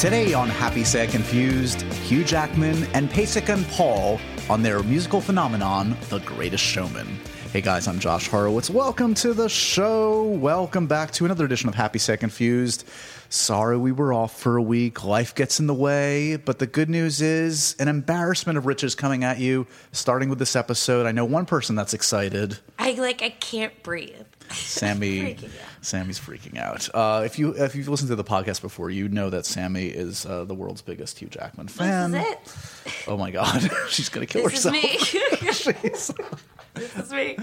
Today on Happy Sad Confused, Hugh Jackman and Pasek and Paul on their musical phenomenon, The Greatest Showman. Hey guys, I'm Josh Horowitz. Welcome to the show. Welcome back to another edition of Happy Sad Confused. Sorry we were off for a week. Life gets in the way, but the good news is an embarrassment of riches coming at you, starting with this episode. I know one person that's excited. I like I can't breathe. Sammy, Freaking out. Sammy's freaking out. Uh, if you if you've listened to the podcast before, you know that Sammy is uh, the world's biggest Hugh Jackman fan. This is it. Oh my god, she's gonna kill This is herself. me. This is me.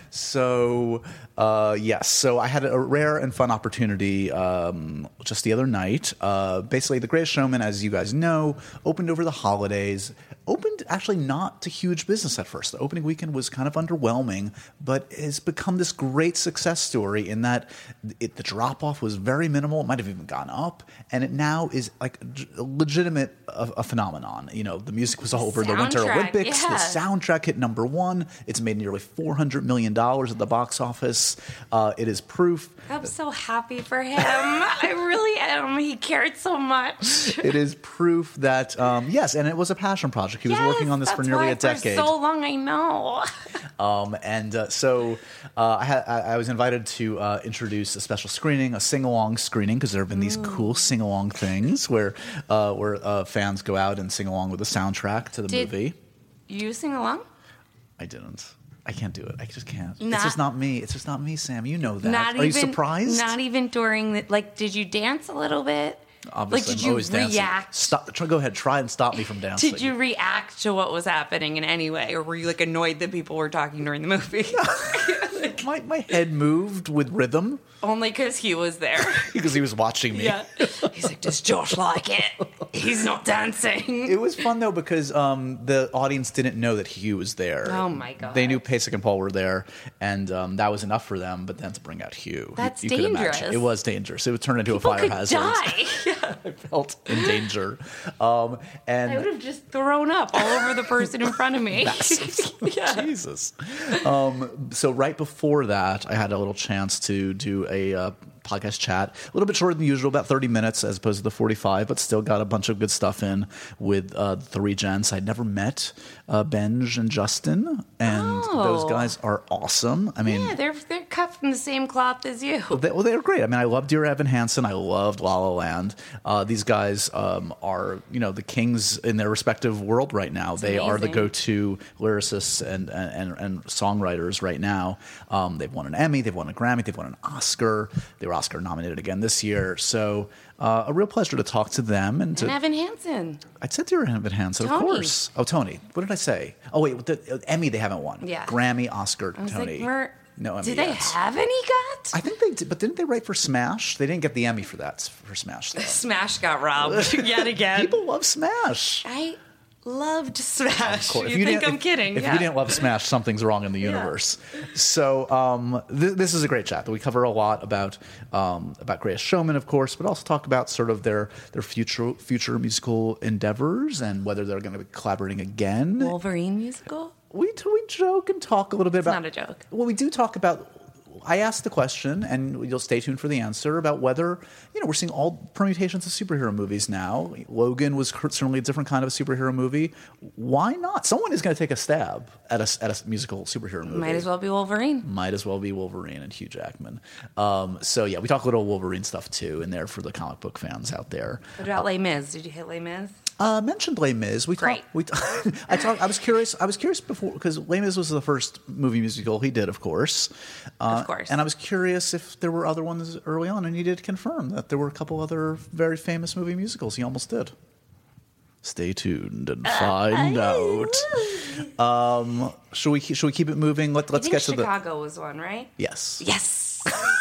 so uh, yes, so I had a rare and fun opportunity um, just the other night. Uh, basically, The Greatest Showman, as you guys know, opened over the holidays. Opened actually not to huge business at first. The opening weekend was kind of underwhelming, but has become this great success story in that it, the drop off was very minimal. It might have even gone up, and it now is like a legitimate a, a phenomenon. You know, the music was all over the Winter Olympics. yeah. The soundtrack hit number one. It's made nearly four hundred million dollars at the box office. Uh, it is proof. I'm so happy for him. I really am. He cared so much. It is proof that um, yes, and it was a passion project. He was working on this for nearly a decade. For so long, I know. Um, and uh, so uh, I, had, I was invited to uh, a special screening, a sing along screening, because there have been these cool sing along things where uh, where uh, fans go out and sing along with the soundtrack to the Did- movie. You sing along? I didn't. I can't do it. I just can't. it's just not me. It's just not me, Sam. You know that. Not Are even. you surprised? Not even during the like. Did you dance a little bit? Obviously, like, did I'm you always dancing. react? Stop. Try, go ahead. Try and stop me from dancing. Did you react to what was happening in any way, or were you like annoyed that people were talking during the movie? My my head moved with rhythm Only because he was there. because he was watching me. Yeah. He's like, does Josh like it? He's not dancing. It was fun though because um, the audience didn't know that Hugh was there. Oh, my God. They knew Pasek and Paul were there, and um, that was enough for them. But then to bring out Hugh, That's could imagine. dangerous. It was dangerous. It would turn into People a fire could hazard. die. I felt in danger, um, and I would have just thrown up all over the person in front of me. yeah. Jesus. Um, so right before that, I had a little chance to do a uh, podcast chat, a little bit shorter than usual, about thirty minutes as opposed to the forty-five, but still got a bunch of good stuff in with uh, three gents. I'd never met uh, Benj and Justin, and Oh. those guys are awesome. I mean. Yeah, they're they're cut from the same cloth as you. They, well, they were great. I mean, I loved Dear Evan Hansen. I loved La La Land. Uh, these guys um, are, you know, the kings in their respective world right now. they are the go-to lyricists and, and, and songwriters right now. Um, they've won an Emmy, they've won a Grammy, they've won an Oscar. They were Oscar nominated again this year. So uh, a real pleasure to talk to them and to. And Evan Hansen. I said Dear Evan Hansen, of course. Oh, Tony. What did I say? Oh, wait, the, uh, Emmy they haven't won. Yeah. Grammy, Oscar, Tony. like, Mer- no Emmy do they yet. have any gut? I think they did, but didn't they write for Smash? They didn't get the Emmy for that for Smash. Though. Smash got robbed yet again. People love Smash. I loved Smash. Of course. You If think I'm if- kidding? If yeah. you didn't love Smash, something's wrong in the universe. So um, th- this is a great chat. We cover a lot about um, about Greatest Showman, of course, but also talk about sort of their their future future musical endeavors and whether they're going to be collaborating again. Wolverine musical? we we joke and talk a little bit It's about not a joke. Well, we do talk about. I asked the question, and you'll stay tuned for the answer about whether you know we're seeing all permutations of superhero movies now. Logan was certainly a different kind of a superhero movie. Why not? Someone is going to take a stab at a at a musical superhero movie. Might as well be Wolverine. Might as well be Wolverine and Hugh Jackman. Um, so yeah, we talk a little Wolverine stuff too in there for the comic book fans out there. What about Les Mis? Did you hit Les Mis? Uh, mentioned Les Mis. We Great. talked. We t- I was curious. I was curious before because Les Mis was the first movie musical he did, of course. Uh, Of course. And I was curious if there were other ones early on, and he did confirm that there were a couple other very famous movie musicals. He almost did. Stay tuned and find out. Um, should we should we keep it moving? Let, let's get to the Chicago was one, right? yes. Yes.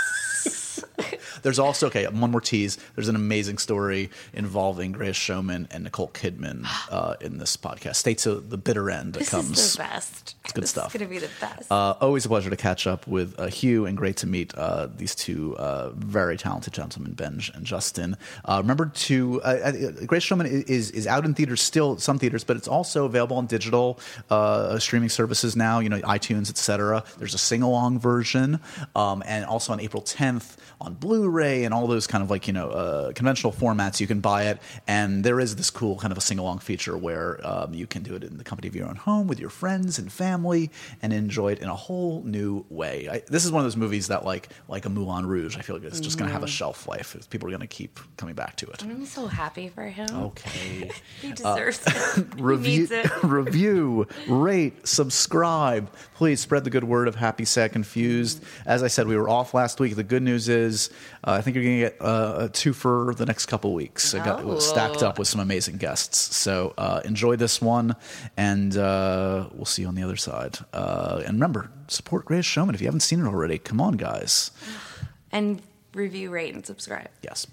There's also okay. One more tease. There's an amazing story involving Greatest Showman and Nicole Kidman uh, in this podcast. Stay to the bitter end that This comes. is the best. It's good this stuff. is going to be the best. Uh, always a pleasure to catch up with uh, Hugh, and great to meet uh, these two uh, very talented gentlemen, Benj and Justin. Uh, remember to uh, uh, Showman is is out in theaters still, some theaters, but it's also available on digital uh, streaming services now. You know, iTunes, etc. There's a sing along version, um, and also on April 10th on Blu-ray. Blu-ray and all those kind of like you know uh, conventional formats. You can buy it, and there is this cool kind of a sing-along feature where um, you can do it in the company of your own home with your friends and family and enjoy it in a whole new way. I, this is one of those movies that like like a Moulin Rouge. I feel like it's just going to have a shelf life. People are going to keep coming back to it. I'm so happy for him. Okay. He deserves it. review, it. review, rate, subscribe. Please spread the good word of Happy Sad Confused. As I said, we were off last week. The good news is, uh, I think you're going to get uh, a two for the next couple weeks. I got it stacked up with some amazing guests. So uh, enjoy this one, and uh, we'll see you on the other side. Uh, and remember, support Greatest Showman if you haven't seen it already. Come on, guys. And review, rate, and subscribe. Yes.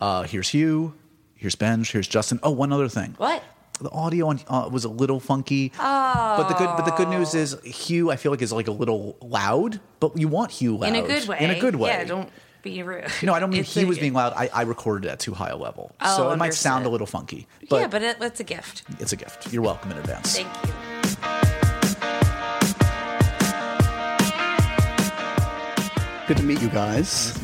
Uh, here's Hugh. Here's Benj. Here's Justin. Oh, one other thing. What? the audio on, uh, was a little funky. Oh. But the good but the good news is Hugh I feel like is like a little loud, but you want Hugh loud In a good way. In a good way. Yeah, don't be rude. No, I don't mean It's he a- was being loud. I, I recorded it at too high a level, Oh, so it might sound a little funky. But yeah, but it, it's a gift. it's a gift. You're welcome in advance. Thank you. Good to meet you guys.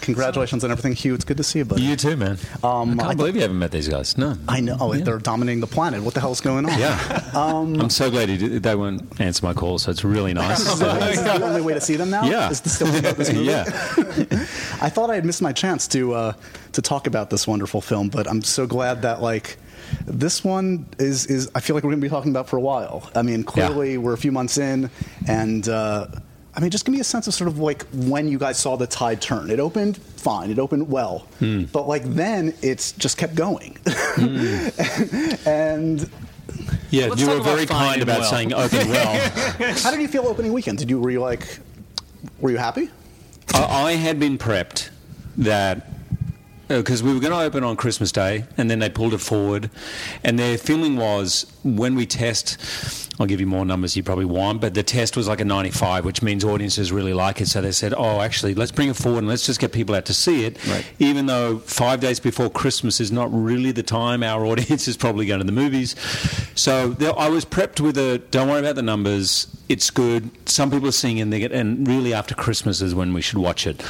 Congratulations on everything, Hugh. It's good to see you, buddy. You too, man. Um, I can't I- believe you haven't met these guys. No. I know. Oh, they're dominating the planet. What the hell's going on? Yeah. I'm so glad you did, they won't answer my call, so it's really nice. Is this the only way to see them now? Yeah. Is this still this movie? yeah. I thought I had missed my chance to uh, to talk about this wonderful film, but I'm so glad that like this one is is I feel like we're going to be talking about for a while. I mean, clearly we're a few months in, and uh, I mean, just give me a sense of sort of like when you guys saw the tide turn. It opened fine, it opened well, Hmm. but like then it's just kept going, and. Yeah, Let's you were very kind about well. saying open well. How did you feel opening weekend? Did you were you like were you happy? I, had been prepped that because we were going to open on Christmas Day, and then they pulled it forward. And their feeling was when we test, I'll give you more numbers you probably want, but the test was like a 95, which means audiences really like it. So they said, oh, actually, let's bring it forward and let's just get people out to see it. Right. Even though five days before Christmas is not really the time our audience is probably going to the movies. So there, I was prepped with a don't worry about the numbers. It's good. Some people are seeing it, and, they get, and really after Christmas is when we should watch it.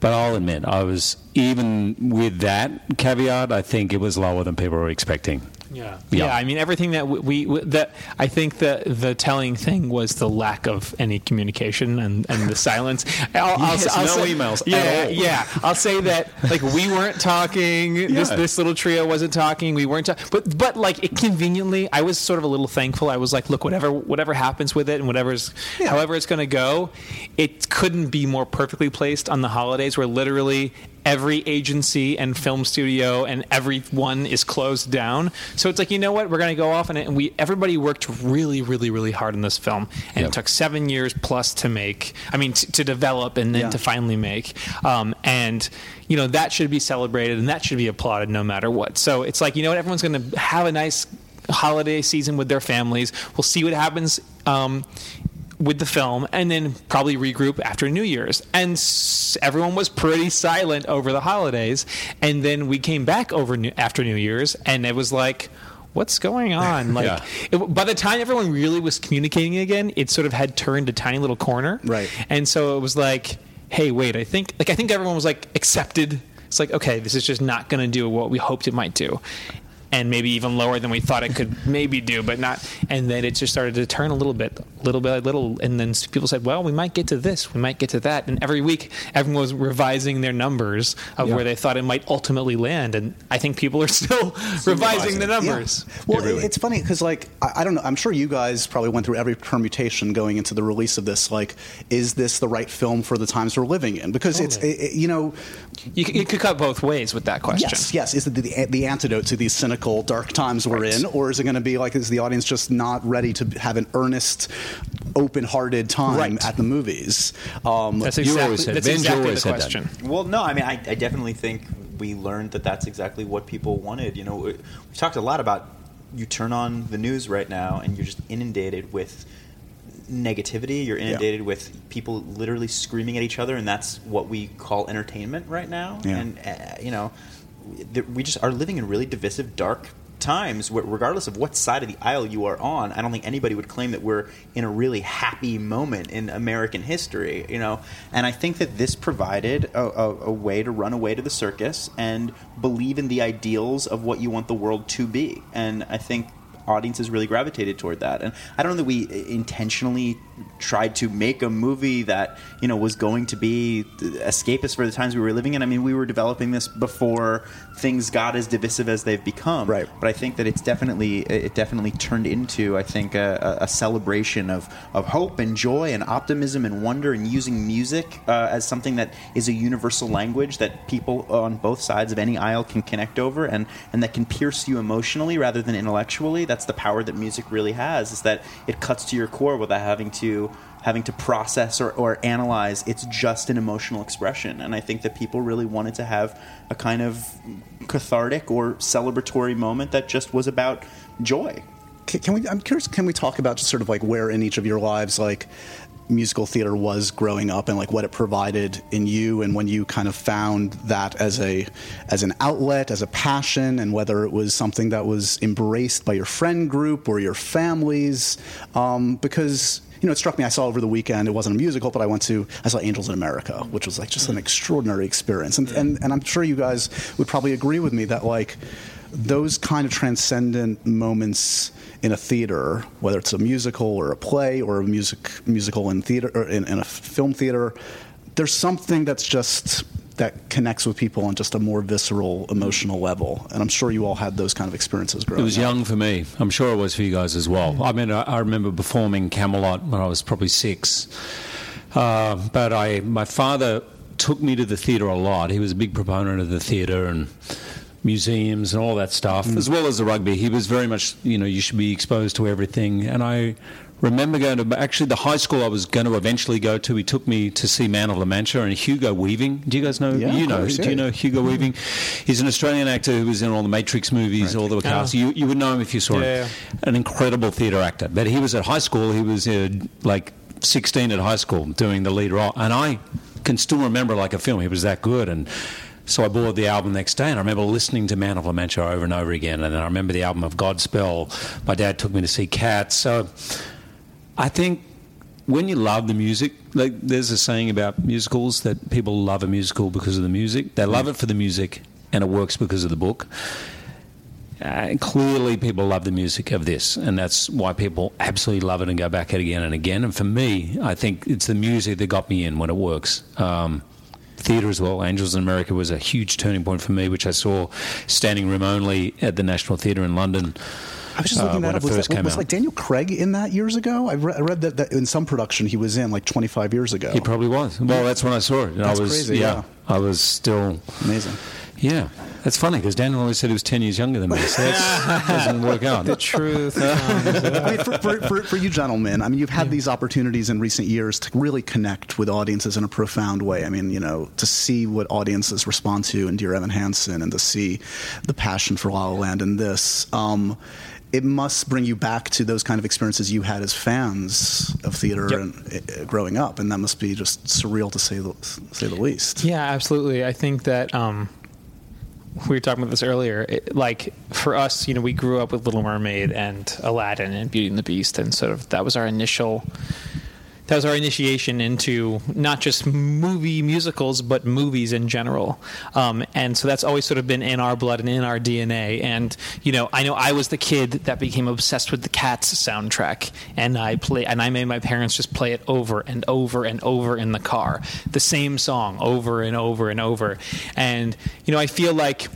But I'll admit, I was even with that caveat. I think it was lower than people were expecting. Yeah. Yeah. yeah, I mean everything that we, we that I think the the telling thing was the lack of any communication and, and the silence. I'll, Yes, I'll, I'll no say, emails at Yeah, all. yeah. I'll say that like we weren't talking. This Yeah. this little trio wasn't talking. We weren't. Ta- but but like it conveniently, I was sort of a little thankful. I was like, look, whatever whatever happens with it and whatever's however it's going to go, it couldn't be more perfectly placed on the holidays where literally every agency and film studio and everyone is closed down. So it's like, you know what? We're going to go off and, it, and we everybody worked really, really, really hard on this film, and Yep. it took seven years plus to make. I mean, t- to develop and then Yeah. to finally make. Um, and you know that should be celebrated and that should be applauded no matter what. So it's like, you know what? Everyone's going to have a nice holiday season with their families. We'll see what happens. Um, with the film and then probably regroup after New Year's. And s- everyone was pretty silent over the holidays. And then we came back over new, after New Year's and it was like, what's going on? Like, Yeah. it, by the time everyone really was communicating again, it sort of had turned a tiny little corner. Right. And so it was like, hey, wait, I think, like, I think everyone was like accepted. It's like, okay, this is just not going to do what we hoped it might do. And maybe even lower than we thought it could maybe do, but not. And then it just started to turn a little bit, little by little. And then people said, well, we might get to this, we might get to that. And every week, everyone was revising their numbers of where they thought it might ultimately land. And I think people are still revising the numbers. Yeah. Well, it- it's funny because, like, I, I don't know. I'm sure you guys probably went through every permutation going into the release of this. Like, is this the right film for the times we're living in? Because it's, it, it- you know, You, you could cut both ways with that question. yes, yes. Is it the, the antidote to these cynical, dark times we're Right. in, or is it going to be like, is the audience just not ready to have an earnest, open-hearted time Right. at the movies? Um, That's You exactly, always said- that's exactly always the said question. Well, no, I mean, I, I definitely think we learned that that's exactly what people wanted. You know, we- we've talked a lot about you turn on the news right now and you're just inundated with negativity. You're inundated with people literally screaming at each other, and that's what we call entertainment right now. Yeah. And uh, you know, th- we just are living in really divisive, dark times, regardless of what side of the aisle you are on, I don't think anybody would claim that we're in a really happy moment in American history, you know. And I think that this provided a, a, a way to run away to the circus and believe in the ideals of what you want the world to be. And I think audiences really gravitated toward that. And I don't know that we intentionally tried to make a movie that you know was going to be escapist for the times we were living in. I mean, we were developing this before things got as divisive as they've become. Right. But I think that it's definitely it definitely turned into I think a, a celebration of of hope and joy and optimism and wonder and using music uh, as something that is a universal language that people on both sides of any aisle can connect over and and that can pierce you emotionally rather than intellectually. That's the power that music really has. Is that it cuts to your core without having to having to process or, or analyze. It's just an emotional expression. And I think that people really wanted to have a kind of cathartic or celebratory moment that just was about joy. Can we? I'm curious. Can we talk about just sort of like where in each of your lives, like musical theater was growing up, and like what it provided in you, and when you kind of found that as a as an outlet, as a passion, and whether it was something that was embraced by your friend group or your families, um, because you know, it struck me. I saw over the weekend. It wasn't a musical, but I went to. I saw Angels in America, which was like just an extraordinary experience. And and, and I'm sure you guys would probably agree with me that like those kind of transcendent moments in a theater, whether it's a musical or a play or a music musical in theater or in, in a film theater, there's something that's just that connects with people on just a more visceral, emotional level. And I'm sure you all had those kind of experiences growing up It was up. young for me. I'm sure it was for you guys as well. I mean, I, I remember performing Camelot when I was probably six. Uh, but I, my father took me to the theatre a lot. He was a big proponent of the theatre and museums and all that stuff, as mm. well as the rugby. He was very much, you know, you should be exposed to everything. And I remember going to actually the high school I was going to eventually go to. He took me to see Man of La Mancha and Hugo Weaving. Do you guys know? Yeah, you know? course, do you know Hugo mm-hmm. Weaving? He's an Australian actor who was in all the Matrix movies, all the cast. Ah. You, you would know him if you saw Yeah, him. An incredible theatre actor. But he was at high school. He was uh, like 16 at high school doing the lead role, and I can still remember like a film. He was that good, and. So I bought the album the next day, and I remember listening to Man of La Mancha over and over again. And then I remember the album of Godspell. My dad took me to see Cats. So I think when you love the music, like there's a saying about musicals that people love a musical because of the music. They love it for the music, and it works because of the book. Uh, clearly, people love the music of this, and that's why people absolutely love it and go back at it again and again. And for me, I think it's the music that got me in when it works. Um, theatre as well. Angels in America was a huge turning point for me, which I saw standing room only at the National Theatre in London. I was just uh, looking when that up. it Was, that, was out. like Daniel Craig in that years ago? I read, I read that, that in some production he was in like 25 years ago. He probably was. Well, that's when I saw it. And That's I was, crazy, yeah, yeah. I was still, Amazing. yeah. That's funny because Daniel always said he was 10 years younger than me, so that doesn't work out. The truth. I mean, for, for, for, for you gentlemen, I mean, you've had these opportunities in recent years to really connect with audiences in a profound way. I mean, you know, to see what audiences respond to in Dear Evan Hansen and to see the passion for La La Land in this. Um, it must bring you back to those kind of experiences you had as fans of theater Yep. and uh, growing up, and that must be just surreal to say the, say the least. Yeah, absolutely. I think that um, we were talking about this earlier. It, like for us, you know, we grew up with Little Mermaid and Aladdin and Beauty and the Beast, and sort of that was our initial. That was our initiation into not just movie musicals, but movies in general. Um, and so that's always sort of been in our blood and in our DNA. And you know, I know I was the kid that became obsessed with the Cats soundtrack, and I play and I made my parents just play it over and over and over in the car, the same song over and over and over. And you know, I feel like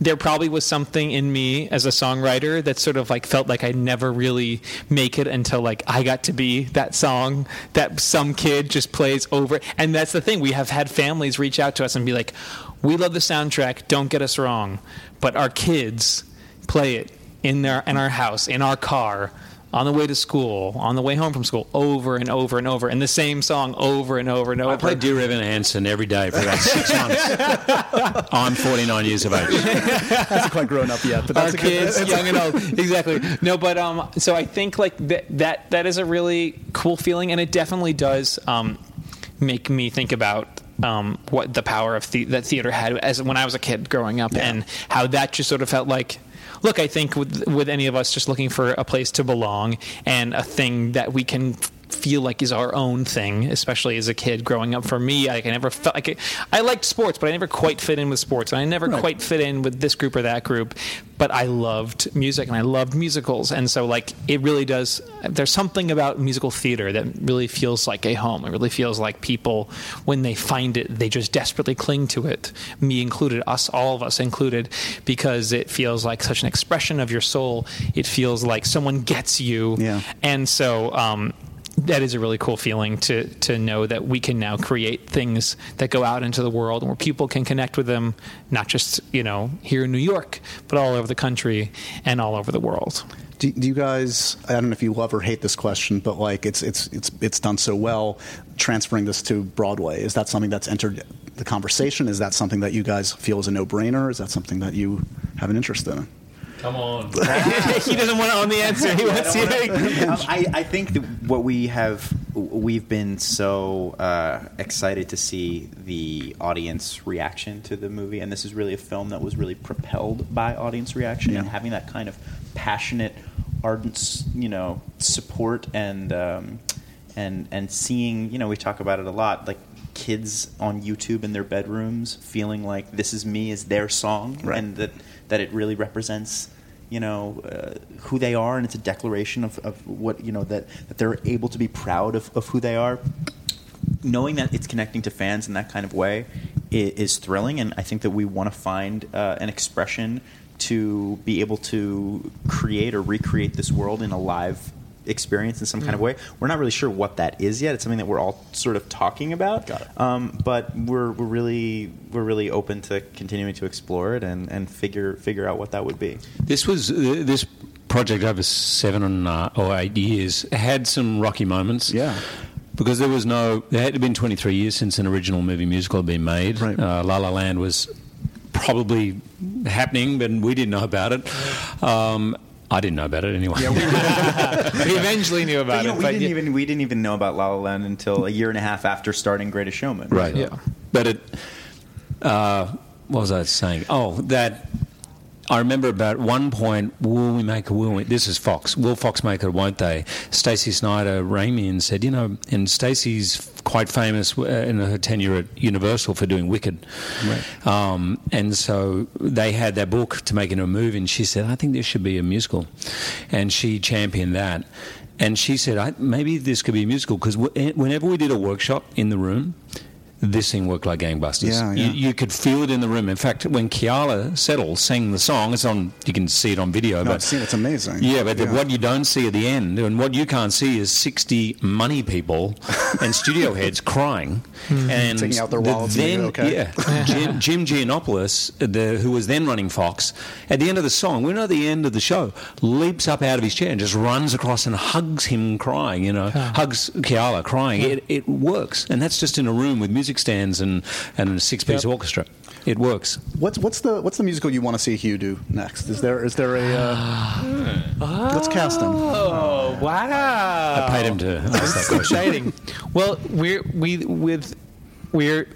there probably was something in me as a songwriter that sort of like felt like I'd never really make it until like I got to be that song that some kid just plays over. And that's the thing. We have had families reach out to us and be like, "We love the soundtrack. Don't get us wrong, but our kids play it in their in our house, in our car." On the way to school, on the way home from school, over and over and over, and the same song over and over and over. I played Dear Evan Hansen every day for about six months. I'm 49 years of age. Hasn't quite grown up yet, but our that's a good- kids, young and old, exactly. No, but um, so I think like that that that is a really cool feeling, and it definitely does um, make me think about um, what the power of the- that theater had as when I was a kid growing up, and how that just sort of felt like look, I think with with any of us just looking for a place to belong and a thing that we can feel like is our own thing, especially as a kid growing up. For me, like, I never felt like it, I liked sports, but I never quite fit in with sports, and I never quite fit in with this group or that group. But I loved music and I loved musicals, and so like it really does. There's something about musical theater that really feels like a home. It really feels like people when they find it, they just desperately cling to it. Me included, us, all of us included, because it feels like such an expression of your soul. It feels like someone gets you, Yeah. and so. Um, that is a really cool feeling to to know that we can now create things that go out into the world where people can connect with them, not just you know here in New York, but all over the country and all over the world. Do, do you guys? I don't know if you love or hate this question, but like it's it's it's it's done so well. Transferring this to Broadway is that something that's entered the conversation? Is that something that you guys feel is a no brainer? Is that something that you have an interest in? Come on. he doesn't want to own the answer. He wants you. to- Um, I, I think that what we have, we've been so uh, excited to see the audience reaction to the movie, and this is really a film that was really propelled by audience reaction, and having that kind of passionate, ardent, s- you know, support and um, and and seeing, you know, we talk about it a lot, like kids on YouTube in their bedrooms feeling like "This Is Me" is their song, Right. and that that it really represents you know uh, who they are and it's a declaration of, of what you know that, that they're able to be proud of, of who they are. Knowing that it's connecting to fans in that kind of way is, is thrilling and i think that we want to find uh, an expression to be able to create or recreate this world in a live experience in some kind of way we're not really sure what that is yet it's something that we're all sort of talking about Got it. um, but we're, we're really we're really open to continuing to explore it and, and figure figure out what that would be This was uh, this project over seven and, uh, or eight years had some rocky moments. Yeah. Because there was no, there had been 23 years since an original movie musical had been made. Right. Uh, La La Land was probably happening, but we didn't know about it. Um, I didn't know about it anyway. we eventually knew about But, you know, it. we but didn't yeah. even we didn't even know about La La Land until a year and a half after starting Greatest Showman. Right. Yeah. But it. Uh, what was I saying? Oh, that. I remember about one point, will we make a will? We, this is Fox. Will Fox make it won't they? Stacey Snider rang me and said, you know, and Stacey's quite famous uh, in her tenure at Universal for doing Wicked. Right. Um, and so they had that book to make into a movie, and she said, I think this should be a musical. And she championed that. And she said, I, maybe this could be a musical because whenever we did a workshop in the room, this thing worked like gangbusters. Yeah, yeah. You, you could feel it in the room. In fact, when Keala Settle sang the song, it's on. You can see it on video. No, but I've seen it. It's amazing. Yeah, but the- Yeah. what you don't see at the end, and what you can't see, is sixty money people and studio heads crying hmm. and Taking out their wallets and Then, okay. yeah, Jim, Jim Gianopulos, the, who was then running Fox, at the end of the song, we know at the end of the show, leaps up out of his chair and just runs across and hugs him crying. You know, hugs Keala crying. It, it works, and that's just in a room with music stands and and a six piece Yep. orchestra. It works. What's what's the what's the musical you want to see Hugh do next? Is there is there a? Uh, let's cast him. Oh wow! I paid him to ask that question. exciting. well, we're we with we're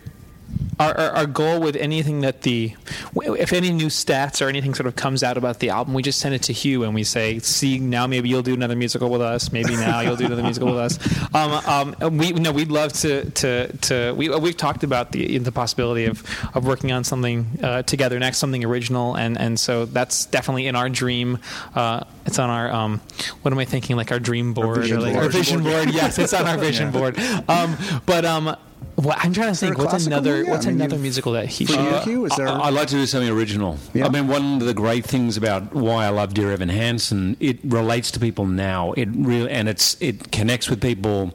our, our, our goal with anything that the if any new stats or anything sort of comes out about the album, we just send it to Hugh and we say, "See, now maybe you'll do another musical with us. Maybe now you'll do another musical with us." Um, um, we no, we'd love to to to we we've talked about the the possibility of of working on something uh, together next, something original, and and so that's definitely in our dream. Uh, it's on our um, what am I thinking? Like our dream board, vision or like board. our vision board. Yes, it's on our vision board. Um, but um, what, I'm trying to think. What's classical another? movie? I What's mean, another musical that he For should? you, is there? I, would like to do something original. Yeah. I mean, one of the great things about why I love Dear Evan Hansen, it relates to people now. It really and it's it connects with people.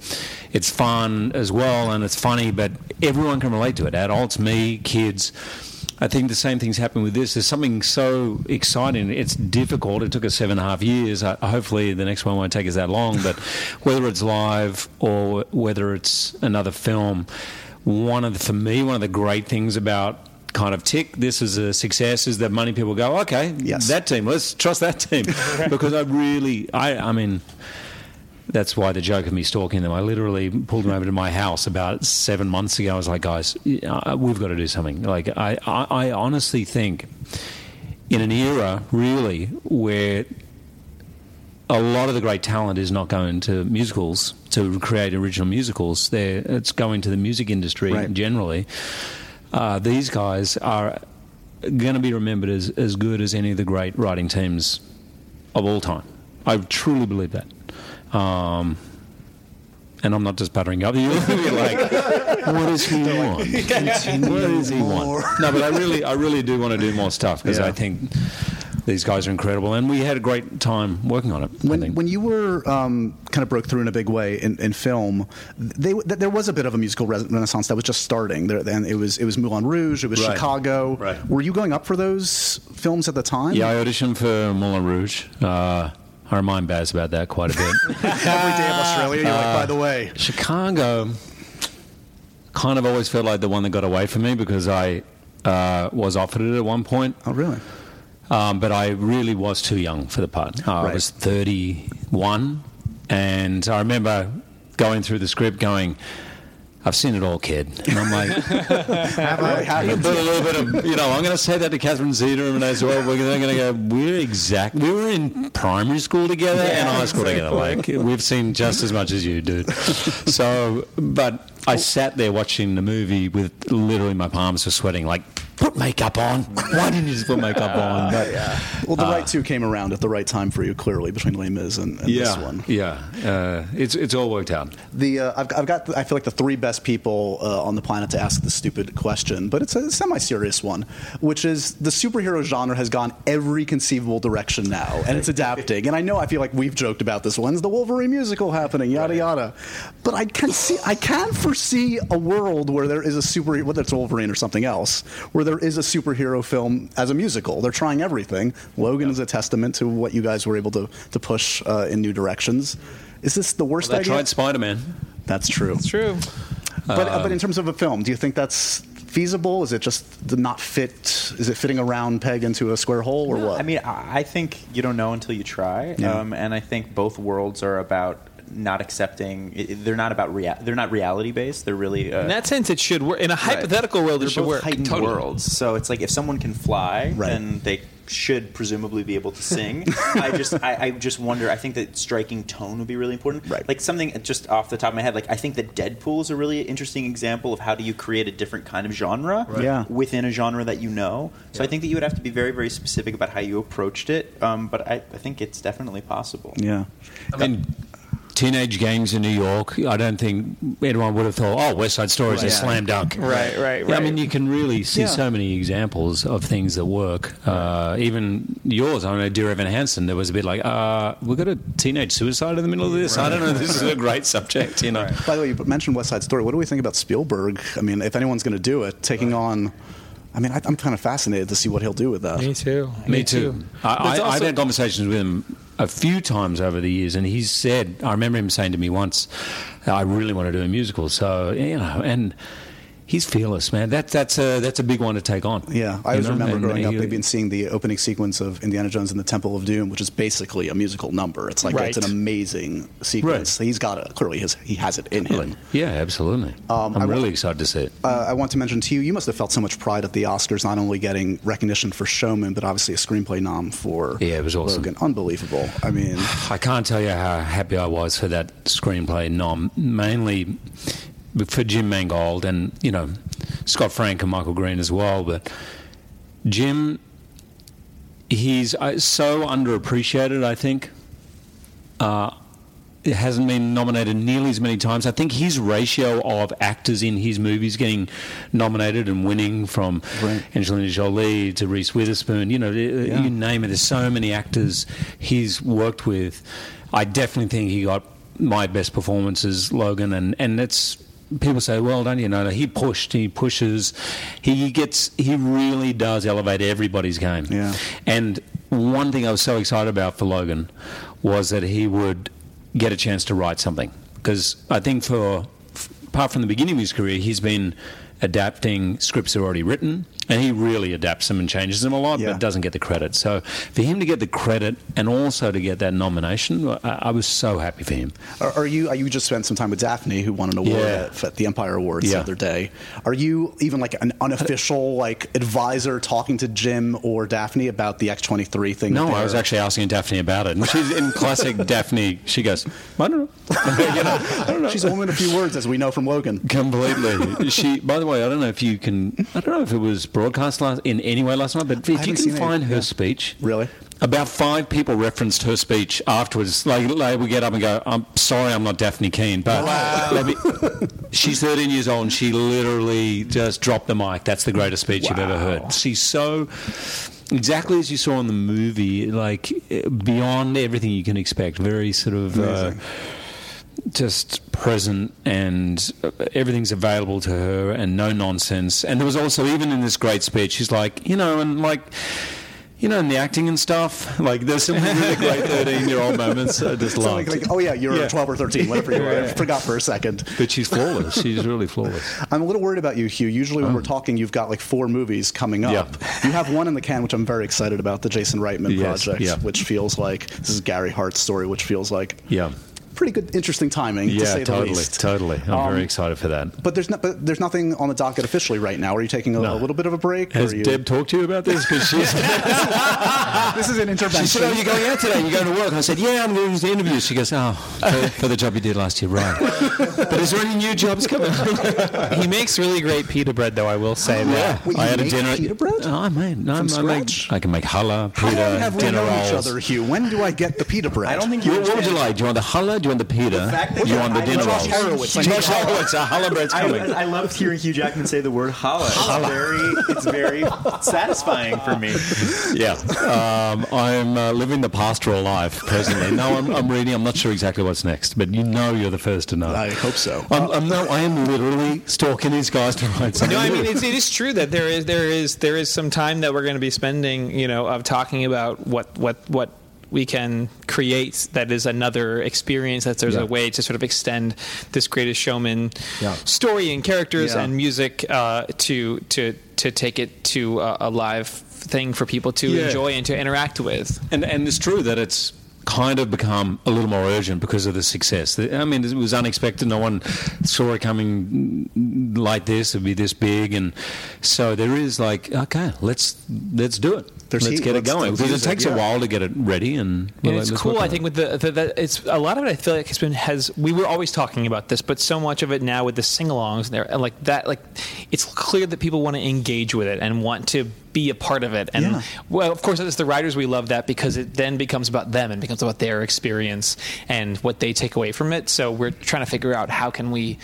It's fun as well, and it's funny, but everyone can relate to it. Adults, me, kids. I think the same thing's happening with this. There's something so exciting. It's difficult. It took us seven and a half years. I, hopefully, the next one won't take us that long. But whether it's live or whether it's another film, one of the, for me, one of the great things about kind of tick this is a success is that money people go okay Yes. that team let's trust that team because I really I I mean that's why the joke of me stalking them. I literally pulled them over to my house about seven months ago. I was like, guys, uh, we've got to do something. Like, I, I, I honestly think in an era really where a lot of the great talent is not going to musicals to create original musicals. They're, it's going to the music industry Right. generally. Uh, these guys are going to be remembered as, as good as any of the great writing teams of all time. I truly believe that. Um, and I'm not just buttering up. You're like, what does he want? what does he want? No, but I really, I really do want to do more stuff because Yeah. I think these guys are incredible, and we had a great time working on it. When, when you were um, kind of broke through in a big way in, in film, they, th- there was a bit of a musical renaissance that was just starting. There, and it was it was Moulin Rouge, it was Right. Chicago. Right. Were you going up for those films at the time? yeah, I auditioned for Moulin Rouge. Uh, I remind Baz about that quite a bit. Every day of Australia, you're like, by the way, Chicago kind of always felt like the one that got away from me because I uh, was offered it at one point. oh really? Um, but I really was too young for the part. Uh, I was 31, and I remember going through the script going, I've seen it all, kid. And I'm like, Have I? I put a little bit of, you know, I'm going to say that to Catherine Zeta and as well. We're going to go, we're exact. We were in primary school together and high school together. Like, we've seen just as much as you, dude. So, but I sat there watching the movie with literally my palms were sweating, like, put makeup on. Why didn't you just put makeup on? But, Well, the right two came around at the right time for you, clearly between Les Mis and, and this one. yeah, uh, it's it's all worked out. The uh, I've, I've got I feel like the three best people uh, on the planet to ask the stupid question, but it's a semi-serious one, which is the superhero genre has gone every conceivable direction now, and it's adapting. and I know I feel like we've joked about this. When's the Wolverine musical happening? Yada yada. But I can see I can foresee a world where there is a super whether it's Wolverine or something else, where there is a superhero film as a musical. They're trying everything. Logan is a testament to what you guys were able to to push uh, in new directions. Is this the worst They idea? tried Spider Man. That's true. That's true. But uh, but in terms of a film, do you think that's feasible? Is it just not fit? Is it fitting a round peg into a square hole, or what? I mean, I I think you don't know until you try, Yeah. um, and I think both worlds are about not accepting. i- They're not about rea- They're not reality based. They're really uh, In that sense, it should work. In a hypothetical world, They're it should both work. heightened Totally. worlds. So it's like if someone can fly, Right. then they should presumably be able to sing. I just, I, I just wonder. I think that striking tone would be really important. Right. Like something just off the top of my head. Like I think that Deadpool is a really interesting example of how do you create a different kind of genre Yeah. within a genre that you know. So I think that you would have to be very, very specific about how you approached it. Um, but I, I think it's definitely possible. yeah. I mean, teenage gangs in New York. I don't think anyone would have thought, "Oh, West Side Story is a slam dunk." Right, right, Yeah, I mean, you can really see Yeah. so many examples of things that work. Uh, even yours, I don't know, Dear Evan Hansen. There was a bit like, uh, "We've got a teenage suicide in the middle of this." I don't know. This is a great subject, you know. By the way, you mentioned West Side Story. What do we think about Spielberg? I mean, if anyone's going to do it, taking on. I mean, I, I'm kind of fascinated to see what he'll do with that. Me too. Me too. I, But it's I, I've had conversations with him a few times over the years, and he's said, I remember him saying to me once, I really want to do a musical. So, you know, and he's fearless, man. That, that's, a, that's a big one to take on. Yeah, I always know? remember And growing up, he- maybe and seeing the opening sequence of Indiana Jones and the Temple of Doom, which is basically a musical number. It's like Right. it's an amazing sequence. He's got it. Clearly, his, he has it in him. Yeah, absolutely. Um, I'm I wa- really excited to see it. Uh, I want to mention to you, you must have felt so much pride at the Oscars, not only getting recognition for Showman, but obviously a screenplay nom for Yeah, it was awesome. Logan. Unbelievable. I mean, I can't tell you how happy I was for that screenplay nom, mainly for Jim Mangold and, you know, Scott Frank and Michael Green as well. But Jim, he's uh, so underappreciated, I think. Uh, it hasn't been nominated nearly as many times. I think his ratio of actors in his movies getting nominated and winning from Right. Angelina Jolie to Reese Witherspoon, you know, Yeah. you name it. There's so many actors he's worked with. I definitely think he got my best performances, Logan, and and it's people say, well, don't you know? He pushed, he pushes, he gets, he really does elevate everybody's game. Yeah. And one thing I was so excited about for Logan was that he would get a chance to write something because I think for apart from the beginning of his career, he's been adapting scripts that are already written, and he really adapts them and changes them a lot, Yeah. but doesn't get the credit. So for him to get the credit and also to get that nomination, I, I was so happy for him. Are, are you? Are you just spent some time with Dafne, who won an award Yeah. at, at the Empire Awards Yeah. the other day? Are you even like an unofficial like advisor talking to Jim or Dafne about the X twenty three thing? No, I was actually asking Dafne about it, and she's in classic Dafne. She goes, "I don't know." You know, I don't know. She's only in a few words, as we know from Logan. Completely. She. By the way, I don't know if you can. I don't know if it was broadcast last in any way last night, but if you can seen it, find her yeah. speech, Really? about five people referenced her speech afterwards. Like, like we get up and go, "I'm sorry, I'm not Dafne Keen," but me- she's 13 years old and she literally just dropped the mic. That's the greatest speech you've ever heard. She's so. Exactly as you saw in the movie, like eh, beyond everything you can expect. Very sort of uh. Just present and everything's available to her and no nonsense. And there was also, even in this great speech, she's like, you know, and like, you know, in the acting and stuff, like there's some really great 13 year old moments I just So loved. like, like, oh yeah, you're Yeah. 12 or 13, whatever you were. I Yeah. forgot for a second. but she's flawless. She's really flawless. I'm a little worried about you, Hugh. Usually when oh. we're talking, you've got like four movies coming up. Oh. Yeah. You have one in the can, which I'm very excited about, the Jason Reitman Yes, project, which feels like this is Gary Hart's story, which feels like Yeah. Pretty good, interesting timing to Yeah, say the totally. least. Totally. I'm Um, very excited for that. But there's no, but there's nothing on the docket officially right now. Are you taking a, No. a little bit of a break? or Has are you, Deb talked to you about this? Because she's. this is an intervention. She said, "Oh, you're going out today? You're going to work?" I said, "Yeah, I'm going to the interview." She goes, "Oh, for, for the job you did last year, right?" but is there any new jobs coming? he makes really great pita bread, though. I will say that. yeah, Wait, I had a make dinner. pita bread? Oh, I made. No, From I, make, scratch? I can make challah, How pita, long have we dinner known rolls. each other, Hugh? When do I get the pita bread? I don't think you. What, what would you like? Do you want the challah? Do you want the pita? fact you you- want the I- dinner Josh rolls? Horowitz, I Josh. Horowitz, a challah bread's coming. I, I love hearing Hugh Jackman say the word challah. It's very, it's very satisfying for me. Yeah, um, I'm uh, living the pastoral life presently. No, I'm, I'm reading. I'm not sure exactly what's next, but you know, you're the first to know. I hope so. I'm, I'm, no, I am literally stalking these guys to write something. No, I mean it's, it is true that there is there is there is some time that we're going to be spending, you know, of talking about what what what we can create that is another experience that there's Yeah. a way to sort of extend this greatest showman Yeah. story and characters Yeah. and music uh, to to to take it to a, a live thing for people to Yeah. enjoy and to interact with. And and it's true that it's kind of become a little more urgent because of the success. I mean, it was unexpected. No one saw it coming like this. It'd be this big, and so there is like, okay, let's let's do it. There's let's heat. get it Let's- going because use it it, takes yeah. a while to get it ready, and, And it's cool. I think it. with the, the, the it's a lot of it. I feel like it's been has we were always talking about this, but so much of it now with the sing-alongs and there and like that, like it's clear that people want to engage with it and want to be a part of it. And Yeah. well, of course, as the writers, we love that because it then becomes about them and becomes about their experience and what they take away from it. So we're trying to figure out how can we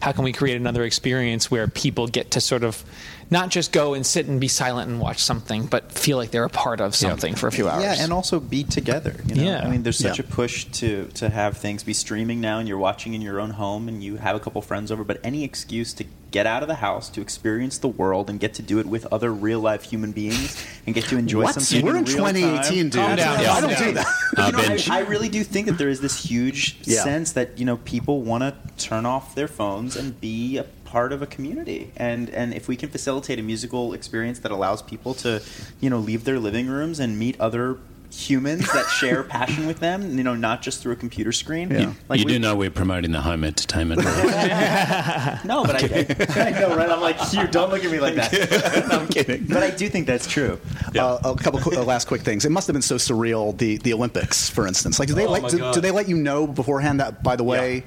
how can we create another experience where people get to sort of not just go and sit and be silent and watch something, but feel like they're a part of something for a few hours. Yeah, and also be together. You know? Yeah. I mean, there's such Yeah. a push to to have things be streaming now, and you're watching in your own home, and you have a couple friends over. But any excuse to get out of the house, to experience the world, and get to do it with other real life human beings, and get to enjoy What? something. We're in real 2018, time. dude. Calm down, I don't down. do that. Uh, You know. I, I really do think that there is this huge Yeah. sense that you know people want to turn off their phones and be a part of a community, and and if we can facilitate a musical experience that allows people to, you know, leave their living rooms and meet other humans that share passion with them, you know, not just through a computer screen. Yeah. Like you we- do know we're promoting the home entertainment. No, but I, I, I know, right? I'm like, Hugh, don't look at me like that. I'm kidding. but I do think that's true. Uh, a couple qu- uh, last quick things. It must have been so surreal. The the Olympics, for instance. Like, do they Oh, let do, do they let you know beforehand that? By the way,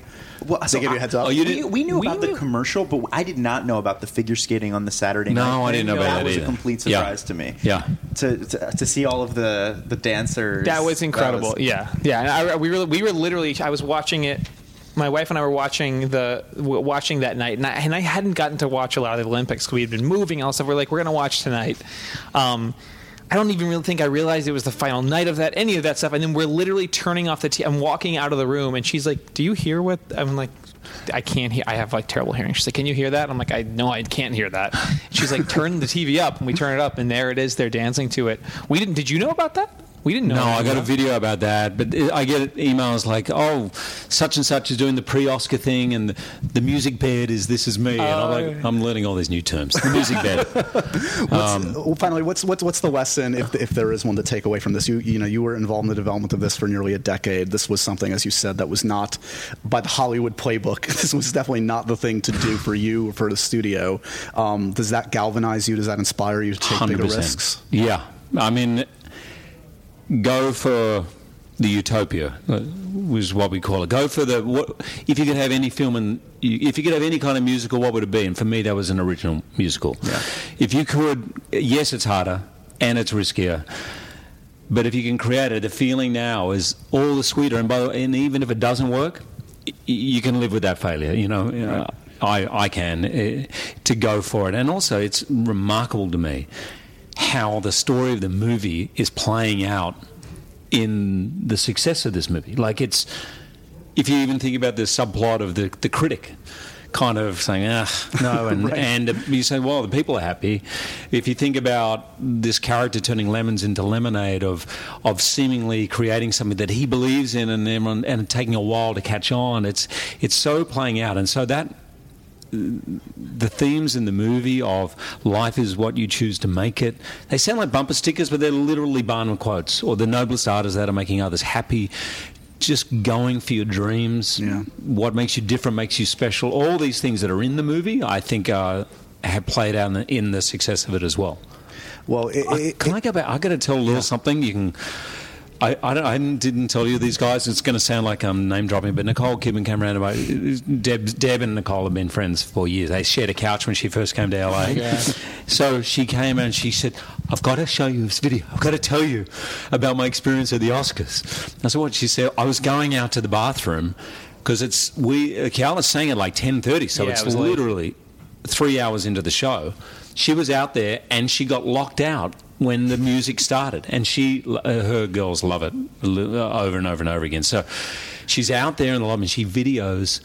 Well, they so give you a I- heads up. Oh, you we, we knew we about knew- the commercial, but I did not know about the figure skating on the Saturday No, night. No, I didn't know about that that was either. a complete Yeah. surprise to me. Yeah. To, to to see all of the the dancers. That was incredible. was- yeah, yeah. And I, we were we were literally. I was watching it. My wife and I were watching the watching that night, and I, and I hadn't gotten to watch a lot of the Olympics. Because We had been moving, and stuff. We're like, we're going to watch tonight. Um, I don't even really think I realized it was the final night of that, any of that stuff. And then we're literally turning off the TV. I'm walking out of the room, and she's like, "Do you hear what?" I'm like, "I can't hear. I have like terrible hearing." She's like, "Can you hear that?" I'm like, "I no, I can't hear that." She's like, "Turn the TV up," and we turn it up, and there it is. They're dancing to it. We didn't. Did you know about that? We didn't know. No, I any got a video about that, but it- I get emails like, "Oh, such and such is doing the pre-Oscar thing, and the, the music bed is this is me," and I'm like, "I'm learning all these new terms." The music bed. Um, well, finally, what's what's what's the lesson if if there is one to take away from this? You you know you were involved in the development of this for nearly a decade. This was something, as you said, that was not by the Hollywood playbook. This was definitely not the thing to do for you or for the studio. Um, does that galvanize you? Does that inspire you to take bigger 100%. risks? Yeah, I mean, go for the utopia uh, was what we call it. Go for the what if you could have any film and if you could have any kind of musical, what would it be? And for me, that was an original musical. Yeah. If you could, yes, it's harder and it's riskier. But if you can create it, the feeling now is all the sweeter. And by the way, and even if it doesn't work, you can live with that failure. You know, I I can uh, to go for it. And also, it's remarkable to me how the story of the movie is playing out in the success of this movie. Like it's, if you even think about the subplot of the the critic. Kind of saying, ah, no, and and you say, well, the people are happy. If you think about this character turning lemons into lemonade, of of seemingly creating something that he believes in, and everyone, and taking a while to catch on, it's it's so playing out, and so that the themes in the movie of life is what you choose to make it. They sound like bumper stickers, but they're literally Barnum quotes or the noblest artists that are making others happy. Just going for your dreams. Yeah. What makes you different makes you special. All these things that are in the movie, I think, uh, have played out in the, in the success of it as well. Well, it, I, it- can I go back? I got to tell a little something. You can. I, I, I didn't tell you these guys. It's going to sound like I'm name dropping, but Nicole Kidman came around. About, Deb, Deb and Nicole have been friends for years. They shared a couch when she first came to LA. So she came and she said, "I've got to show you this video. I've got to tell you about my experience at the Oscars." I said, "What?" She said, "I was going out to the bathroom because it's we. Keala's saying at like 10:30, so Yeah, it's it was late. literally three hours into the show, she was out there and she got locked out when the music started. And she, uh, her girls love it uh, over and over and over again. So she's out there in the lobby and she videos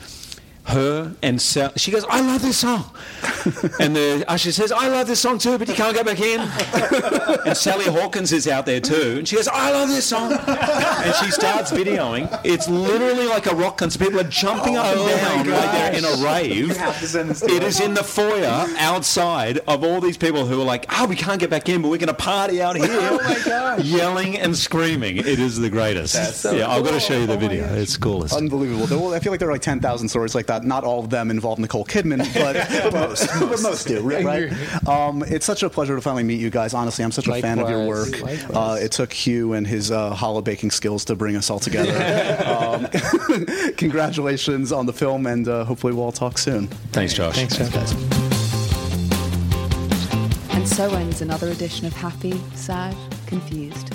her and Sal- she goes, I love this song. and the usher says, I love this song too, but you can't go back in. and Sally Hawkins is out there too. And she goes, I love this song. and she starts videoing. It's literally like a rock concert. People are jumping up and down like they're in a rave. It is in the foyer outside of all these people who are like, oh, we can't get back in, but we're going to party out here. oh Yelling and screaming. It is the greatest. yeah, I've got to show you the video. It's coolest. Unbelievable. There- I feel like there are like 10,000 stories like that. Not all of them involve Nicole Kidman, but, but most, but most do, right? right? Um, it's such a pleasure to finally meet you guys. Honestly, I'm such a fan of your work. Uh, it took Hugh and his uh, hollow baking skills to bring us all together. um, congratulations on the film, and uh, hopefully we'll all talk soon. Thanks, Josh. Thanks, Jeff. And so ends another edition of Happy, Sad, Confused.